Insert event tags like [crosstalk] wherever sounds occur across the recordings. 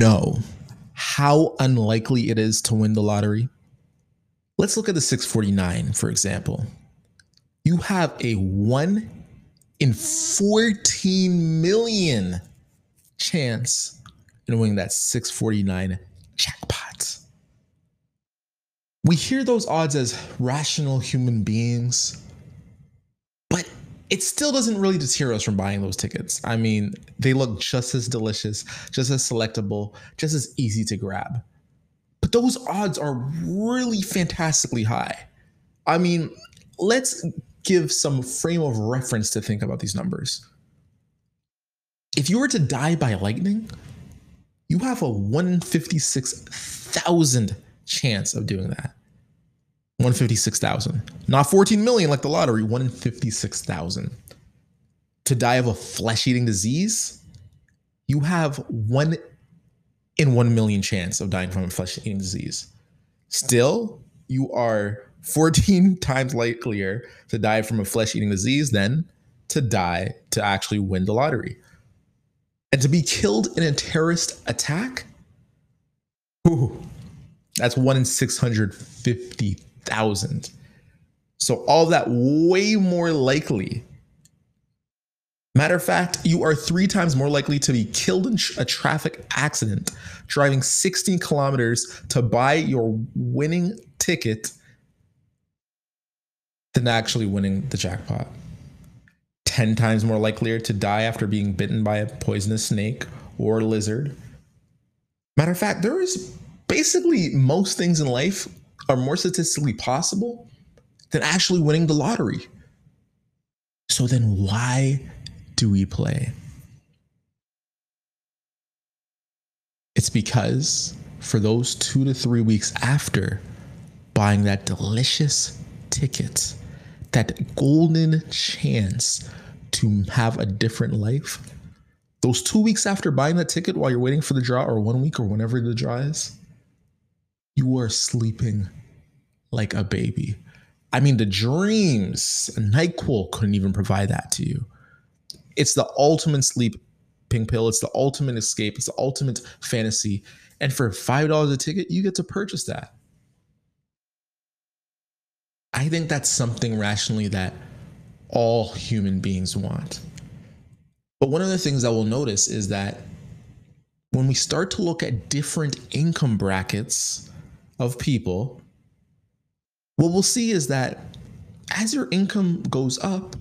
know how unlikely it is to win the lottery? Let's look at the 649, for example. You have a 1 in 14 million chance in winning that 649 jackpot. We hear those odds as rational human beings, it still doesn't really deter us from buying those tickets. I mean, they look just as delicious, just as selectable, just as easy to grab. But those odds are really fantastically high. I mean, let's give some frame of reference to think about these numbers. If you were to die by lightning, you have a 156,000 chance of doing that. 156,000. Not 14 million like the lottery, 156,000. To die of a flesh eating disease, you have one in 1 million chance of dying from a flesh eating disease. Still, you are 14 [laughs] times likelier to die from a flesh eating disease than to die to actually win the lottery. And to be killed in a terrorist attack, that's one in 650,000. So, all that way more likely. Matter of fact, you are three times more likely to be killed in a traffic accident driving 16 kilometers to buy your winning ticket than actually winning the jackpot. 10 times more likelier to die after being bitten by a poisonous snake or lizard. Matter of fact, there is basically most things in life are more statistically possible than actually winning the lottery. So then why do we play? It's because for those two to three weeks after buying that delicious ticket, that golden chance to have a different life, those two weeks after buying that ticket while you're waiting for the draw, or one week or whenever the draw is, you are sleeping like a baby. I mean, the dreams, NyQuil couldn't even provide that to you. It's the ultimate sleep pink pill. It's the ultimate escape. It's the ultimate fantasy. And for $5 a ticket, you get to purchase that. I think that's something rationally that all human beings want. But one of the things that we'll notice is that when we start to look at different income brackets of people, what we'll see is that as your income goes up,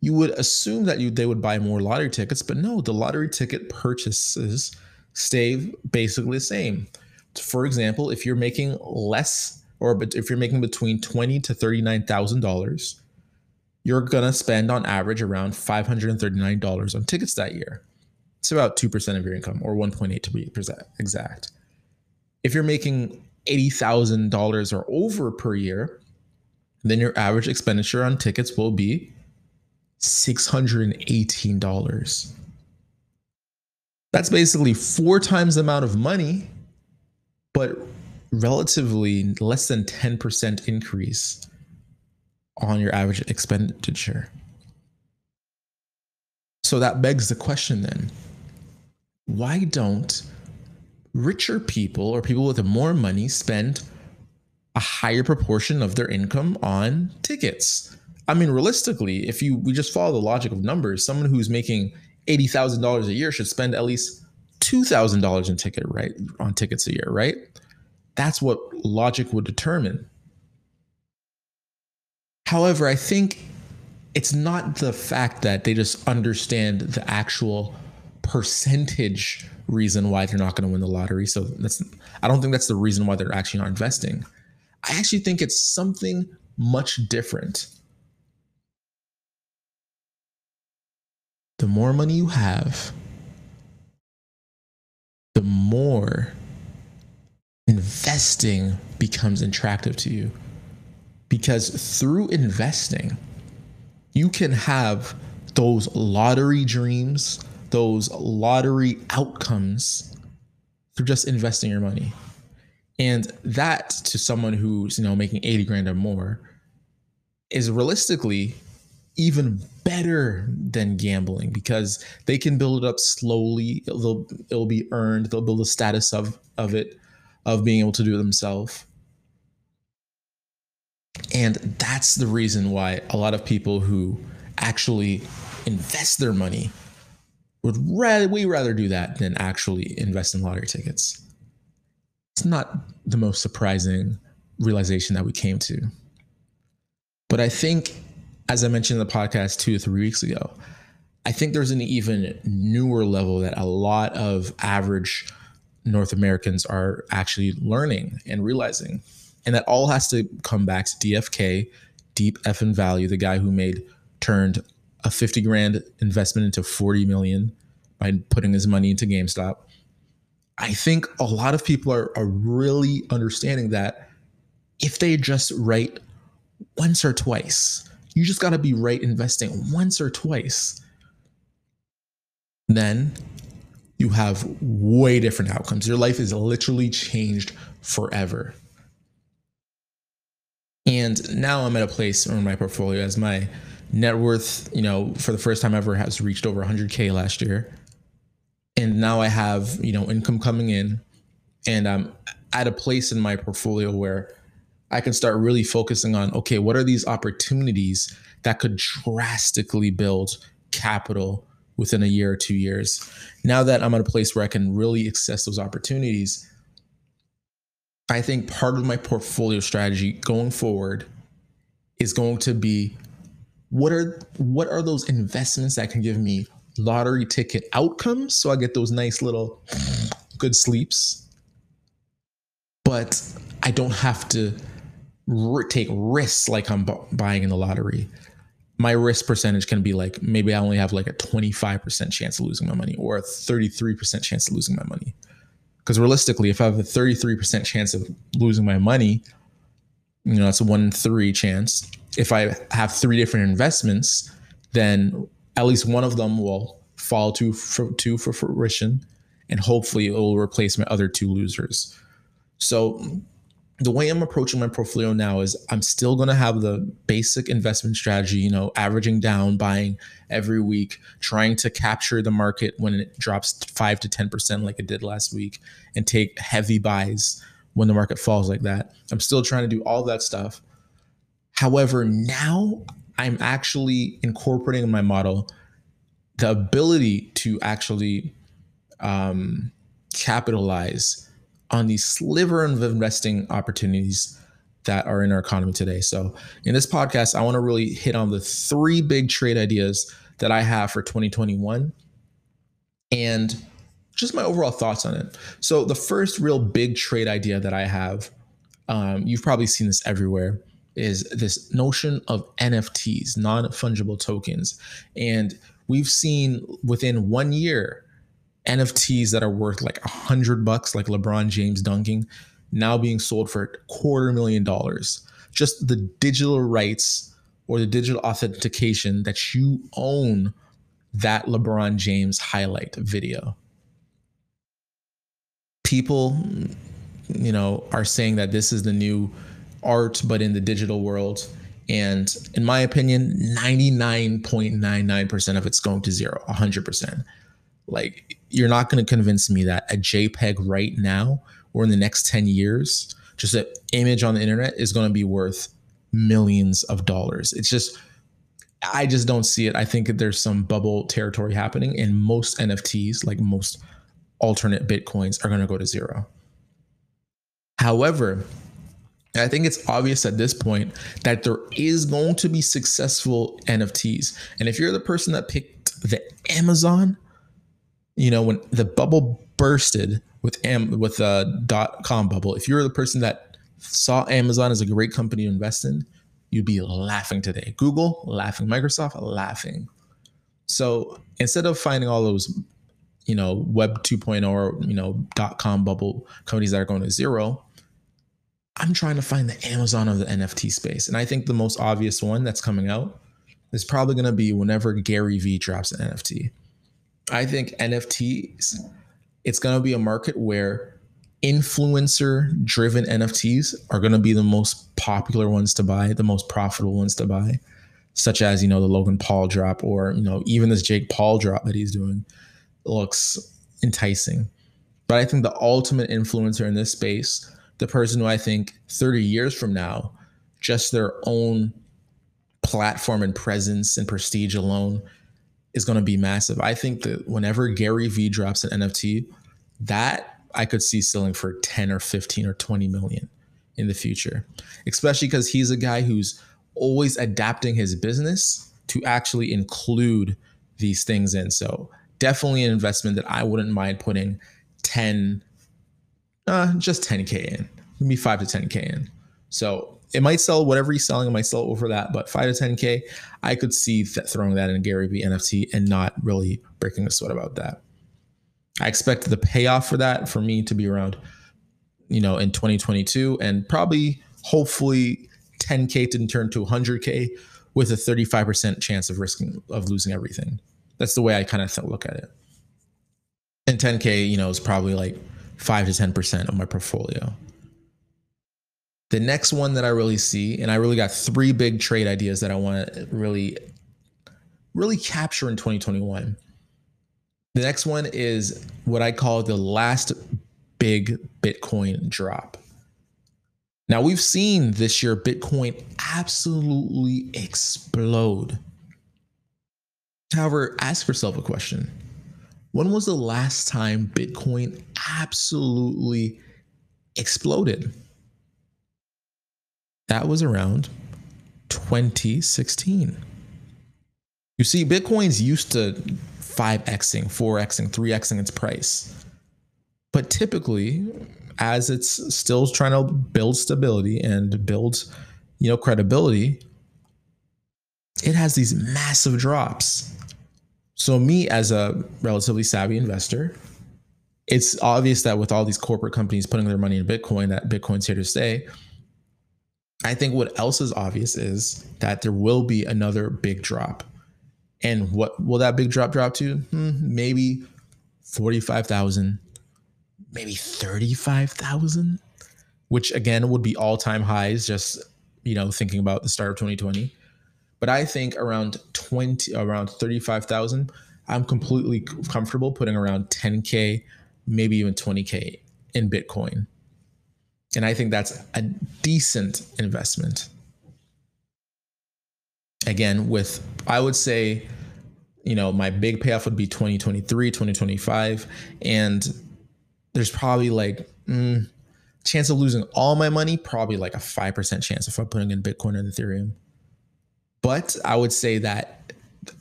you would assume that you they would buy more lottery tickets, but no, the lottery ticket purchases stay basically the same. For example, if you're making less or if you're making between twenty to thirty nine thousand dollars, you're gonna spend on average around five hundred and thirty nine dollars on tickets that year. It's about two percent of your income, or one point eight to be exact. If you're making eighty thousand dollars or over per year, then your average expenditure on tickets will be six hundred and eighteen dollars. That's basically four times the amount of money, but relatively less than 10% increase on your average expenditure. So that begs the question then why don't richer people or people with more money spend a higher proportion of their income on tickets? I mean, realistically, if you we just follow the logic of numbers, someone who's making eighty thousand dollars a year should spend at least two thousand dollars in ticket right on tickets a year, right? That's what logic would determine. However, I think it's not the fact that they just understand the actual percentage reason why they're not going to win the lottery. So that's I don't think that's the reason why they're actually not investing. I actually think it's something much different. The more money you have, the more investing becomes attractive to you because through investing, you can have those lottery dreams, those lottery outcomes through just investing your money. And that to someone who's, you know, making 80 grand or more is realistically even better than gambling because they can build it up slowly. It'll, it'll be earned. They'll build a status of, of it, of being able to do it themselves. And that's the reason why a lot of people who actually invest their money would rather we rather do that than actually invest in lottery tickets. It's not the most surprising realization that we came to. But I think, as I mentioned in the podcast two or three weeks ago, I think there's an even newer level that a lot of average North Americans are actually learning and realizing. And that all has to come back to DFV, Deep effing Value, the guy who made turned a 50 grand investment into 40 million by putting his money into GameStop. I think a lot of people are, are really understanding that if they just right once or twice, you just got to be right investing once or twice, then you have way different outcomes. Your life is literally changed forever. And now I'm at a place in my portfolio as my net worth, you know, for the first time ever has reached over 100K last year. And now I have, you know, income coming in and I'm at a place in my portfolio where I can start really focusing on okay, what are these opportunities that could drastically build capital within a year or two years? Now that I'm at a place where I can really access those opportunities, I think part of my portfolio strategy going forward is going to be what are what are those investments that can give me lottery ticket outcomes so I get those nice little good sleeps? But I don't have to take risks like I'm buying in the lottery. My risk percentage can be like maybe I only have like a 25% chance of losing my money or a 33% chance of losing my money. Because realistically, if I have a 33% chance of losing my money, you know, that's a one in three chance. If I have three different investments, then at least one of them will fall to for, to for fruition, and hopefully it will replace my other two losers. So the way I'm approaching my portfolio now is I'm still going to have the basic investment strategy, you know, averaging down, buying every week, trying to capture the market when it drops 5 to 10% like it did last week and take heavy buys when the market falls like that. I'm still trying to do all that stuff. However, now I'm actually incorporating in my model the ability to actually um, capitalize on the sliver of investing opportunities that are in our economy today. So, in this podcast, I want to really hit on the three big trade ideas that I have for 2021 and just my overall thoughts on it. So, the first real big trade idea that I have, um, you've probably seen this everywhere, is this notion of NFTs, non fungible tokens. And we've seen within one year, NFTs that are worth like a hundred bucks, like LeBron James dunking, now being sold for a quarter million dollars. Just the digital rights or the digital authentication that you own that LeBron James highlight video. People, you know, are saying that this is the new art, but in the digital world. And in my opinion, 99.99% of it's going to zero, 100%. Like, you're not going to convince me that a JPEG right now or in the next 10 years, just an image on the internet is going to be worth millions of dollars. It's just, I just don't see it. I think there's some bubble territory happening, and most NFTs, like most alternate Bitcoins, are going to go to zero. However, I think it's obvious at this point that there is going to be successful NFTs. And if you're the person that picked the Amazon you know, when the bubble bursted with Am with a dot com bubble, if you're the person that saw Amazon as a great company to invest in, you'd be laughing today. Google laughing, Microsoft laughing. So instead of finding all those, you know, web 2.0 or you know, dot com bubble companies that are going to zero, I'm trying to find the Amazon of the NFT space. And I think the most obvious one that's coming out is probably going to be whenever Gary Vee drops an NFT. I think NFTs, it's going to be a market where influencer driven NFTs are going to be the most popular ones to buy, the most profitable ones to buy. such as, you know, the Logan Paul drop or, you know, even this Jake Paul drop that he's doing looks enticing. But I think the ultimate influencer in this space, the person who I think 30 years from now, just their own platform and presence and prestige alone is going to be massive. I think that whenever Gary Vee drops an NFT, that I could see selling for 10 or 15 or 20 million in the future, especially because he's a guy who's always adapting his business to actually include these things in. So definitely an investment that I wouldn't mind putting 10, uh, just 10K in, maybe five to 10K in. So it might sell whatever he's selling, it might sell over that, but five to 10K, I could see throwing that in Gary Vee NFT and not really breaking a sweat about that. I expect the payoff for that for me to be around, you know, in 2022 and probably hopefully 10K to turn to 100K with a 35% chance of risking of losing everything. That's the way I kind of look at it. And 10K, you know, is probably like 5 to 10% of my portfolio. The next one that I really see, and I really got three big trade ideas that I want to really, really capture in 2021. The next one is what I call the last big Bitcoin drop. Now, we've seen this year Bitcoin absolutely explode. However, ask yourself a question When was the last time Bitcoin absolutely exploded? That was around 2016. You see, Bitcoin's used to 5xing, 4xing, 3xing its price. But typically, as it's still trying to build stability and build, you know, credibility, it has these massive drops. So me as a relatively savvy investor, it's obvious that with all these corporate companies putting their money in Bitcoin, that Bitcoin's here to stay. I think what else is obvious is that there will be another big drop. And what will that big drop drop to? Hmm, maybe 45,000, maybe 35,000, which again would be all time highs, just, you know, thinking about the start of 2020. But I think around 20, around 35,000, I'm completely comfortable putting around 10K, maybe even 20K in Bitcoin. And I think that's a decent investment. Again, with, I would say, you know, my big payoff would be 2023, 2025. And there's probably like, mm, chance of losing all my money, probably like a 5% chance if I'm putting in Bitcoin and Ethereum. But I would say that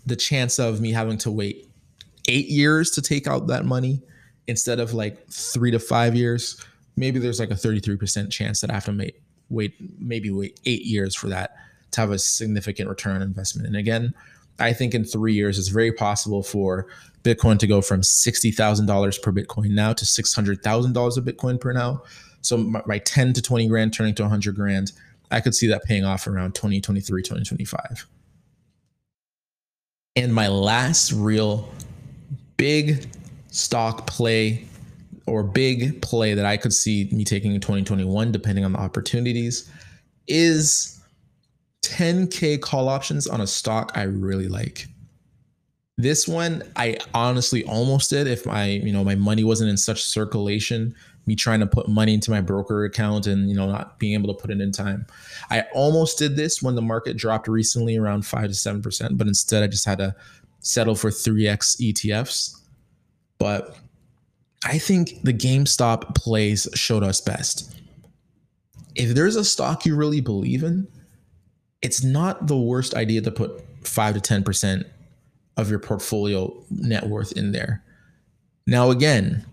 the chance of me having to wait eight years to take out that money instead of like three to five years maybe there's like a 33% chance that I have to make, wait, maybe wait eight years for that to have a significant return on investment. And again, I think in three years, it's very possible for Bitcoin to go from $60,000 per Bitcoin now to $600,000 of Bitcoin per now. So my 10 to 20 grand turning to 100 grand, I could see that paying off around 2023, 2025. And my last real big stock play or big play that I could see me taking in 2021, depending on the opportunities, is 10K call options on a stock I really like. This one I honestly almost did if my, you know, my money wasn't in such circulation, me trying to put money into my broker account and, you know, not being able to put it in time. I almost did this when the market dropped recently around 5 to 7%, but instead I just had to settle for 3x ETFs. But I think the GameStop plays showed us best. If there's a stock you really believe in, it's not the worst idea to put 5 to 10% of your portfolio net worth in there. Now, again,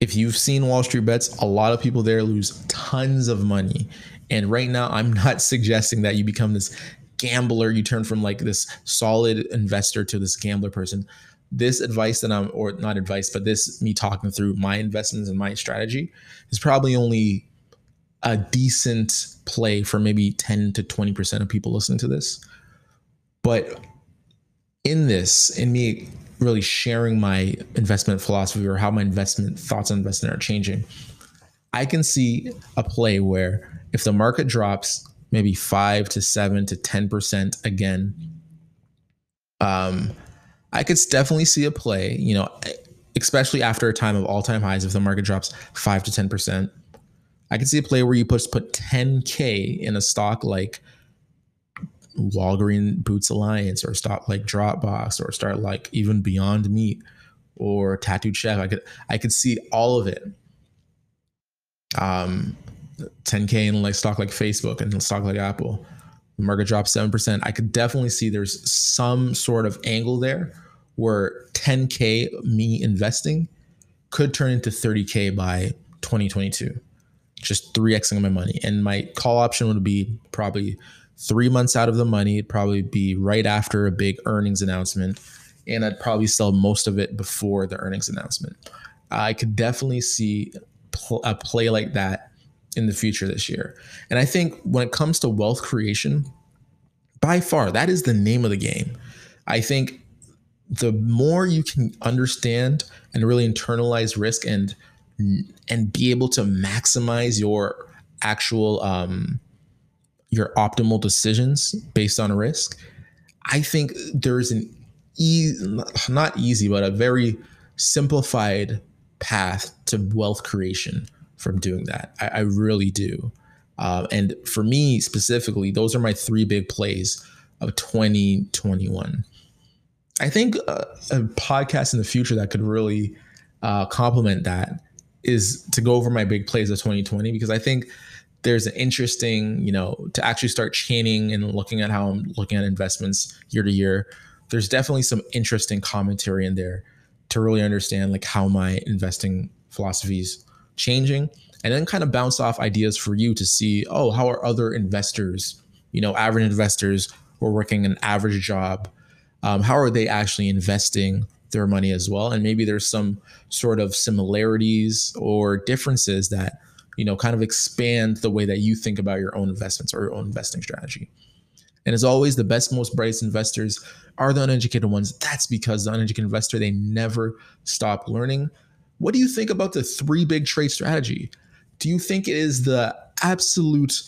if you've seen Wall Street Bets, a lot of people there lose tons of money. And right now, I'm [laughs] not suggesting that you become this gambler, you turn from like this solid investor to this gambler person this advice that I'm, or not advice, but this me talking through my investments and my strategy is probably only a decent play for maybe 10 to 20% of people listening to this. But in this, in me really sharing my investment philosophy or how my investment thoughts on investing are changing, I can see a play where if the market drops maybe five to seven to 10% again. Um, I could definitely see a play, you know, especially after a time of all time highs, if the market drops five to 10%. I could see a play where you put put 10K in a stock like Walgreen Boots Alliance or stock like Dropbox or start like even Beyond Meat or Tattooed Chef. I could I could see all of it. Um 10K in like stock like Facebook and stock like Apple. The market drops 7%. I could definitely see there's some sort of angle there where 10K me investing could turn into 30K by 2022. Just 3xing my money. And my call option would be probably three months out of the money. It'd probably be right after a big earnings announcement. And I'd probably sell most of it before the earnings announcement. I could definitely see a play like that in the future this year. And I think when it comes to wealth creation, by far, that is the name of the game. I think the more you can understand and really internalize risk and and be able to maximize your actual um, your optimal decisions based on risk, I think there's an e- not easy but a very simplified path to wealth creation from doing that. I, I really do. Uh, and for me specifically, those are my three big plays of 2021. I think a, a podcast in the future that could really uh, complement that is to go over my big plays of 2020 because I think there's an interesting, you know, to actually start chaining and looking at how I'm looking at investments year to year. There's definitely some interesting commentary in there to really understand like how my investing philosophies changing and then kind of bounce off ideas for you to see oh how are other investors you know average investors who are working an average job um, how are they actually investing their money as well and maybe there's some sort of similarities or differences that you know kind of expand the way that you think about your own investments or your own investing strategy. And as always the best most brightest investors are the uneducated ones. That's because the uneducated investor they never stop learning. What do you think about the three big trade strategy? Do you think it is the absolute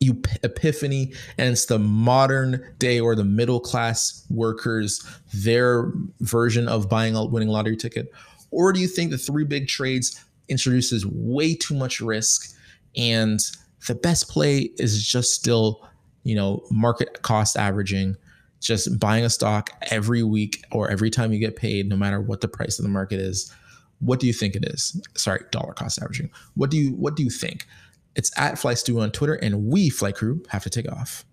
epiphany and it's the modern day or the middle class workers their version of buying a winning lottery ticket? Or do you think the three big trades introduces way too much risk and the best play is just still you know market cost averaging just buying a stock every week or every time you get paid no matter what the price of the market is what do you think it is? Sorry, dollar cost averaging. What do you what do you think? It's at Fly Stew on Twitter, and we Flight Crew have to take off.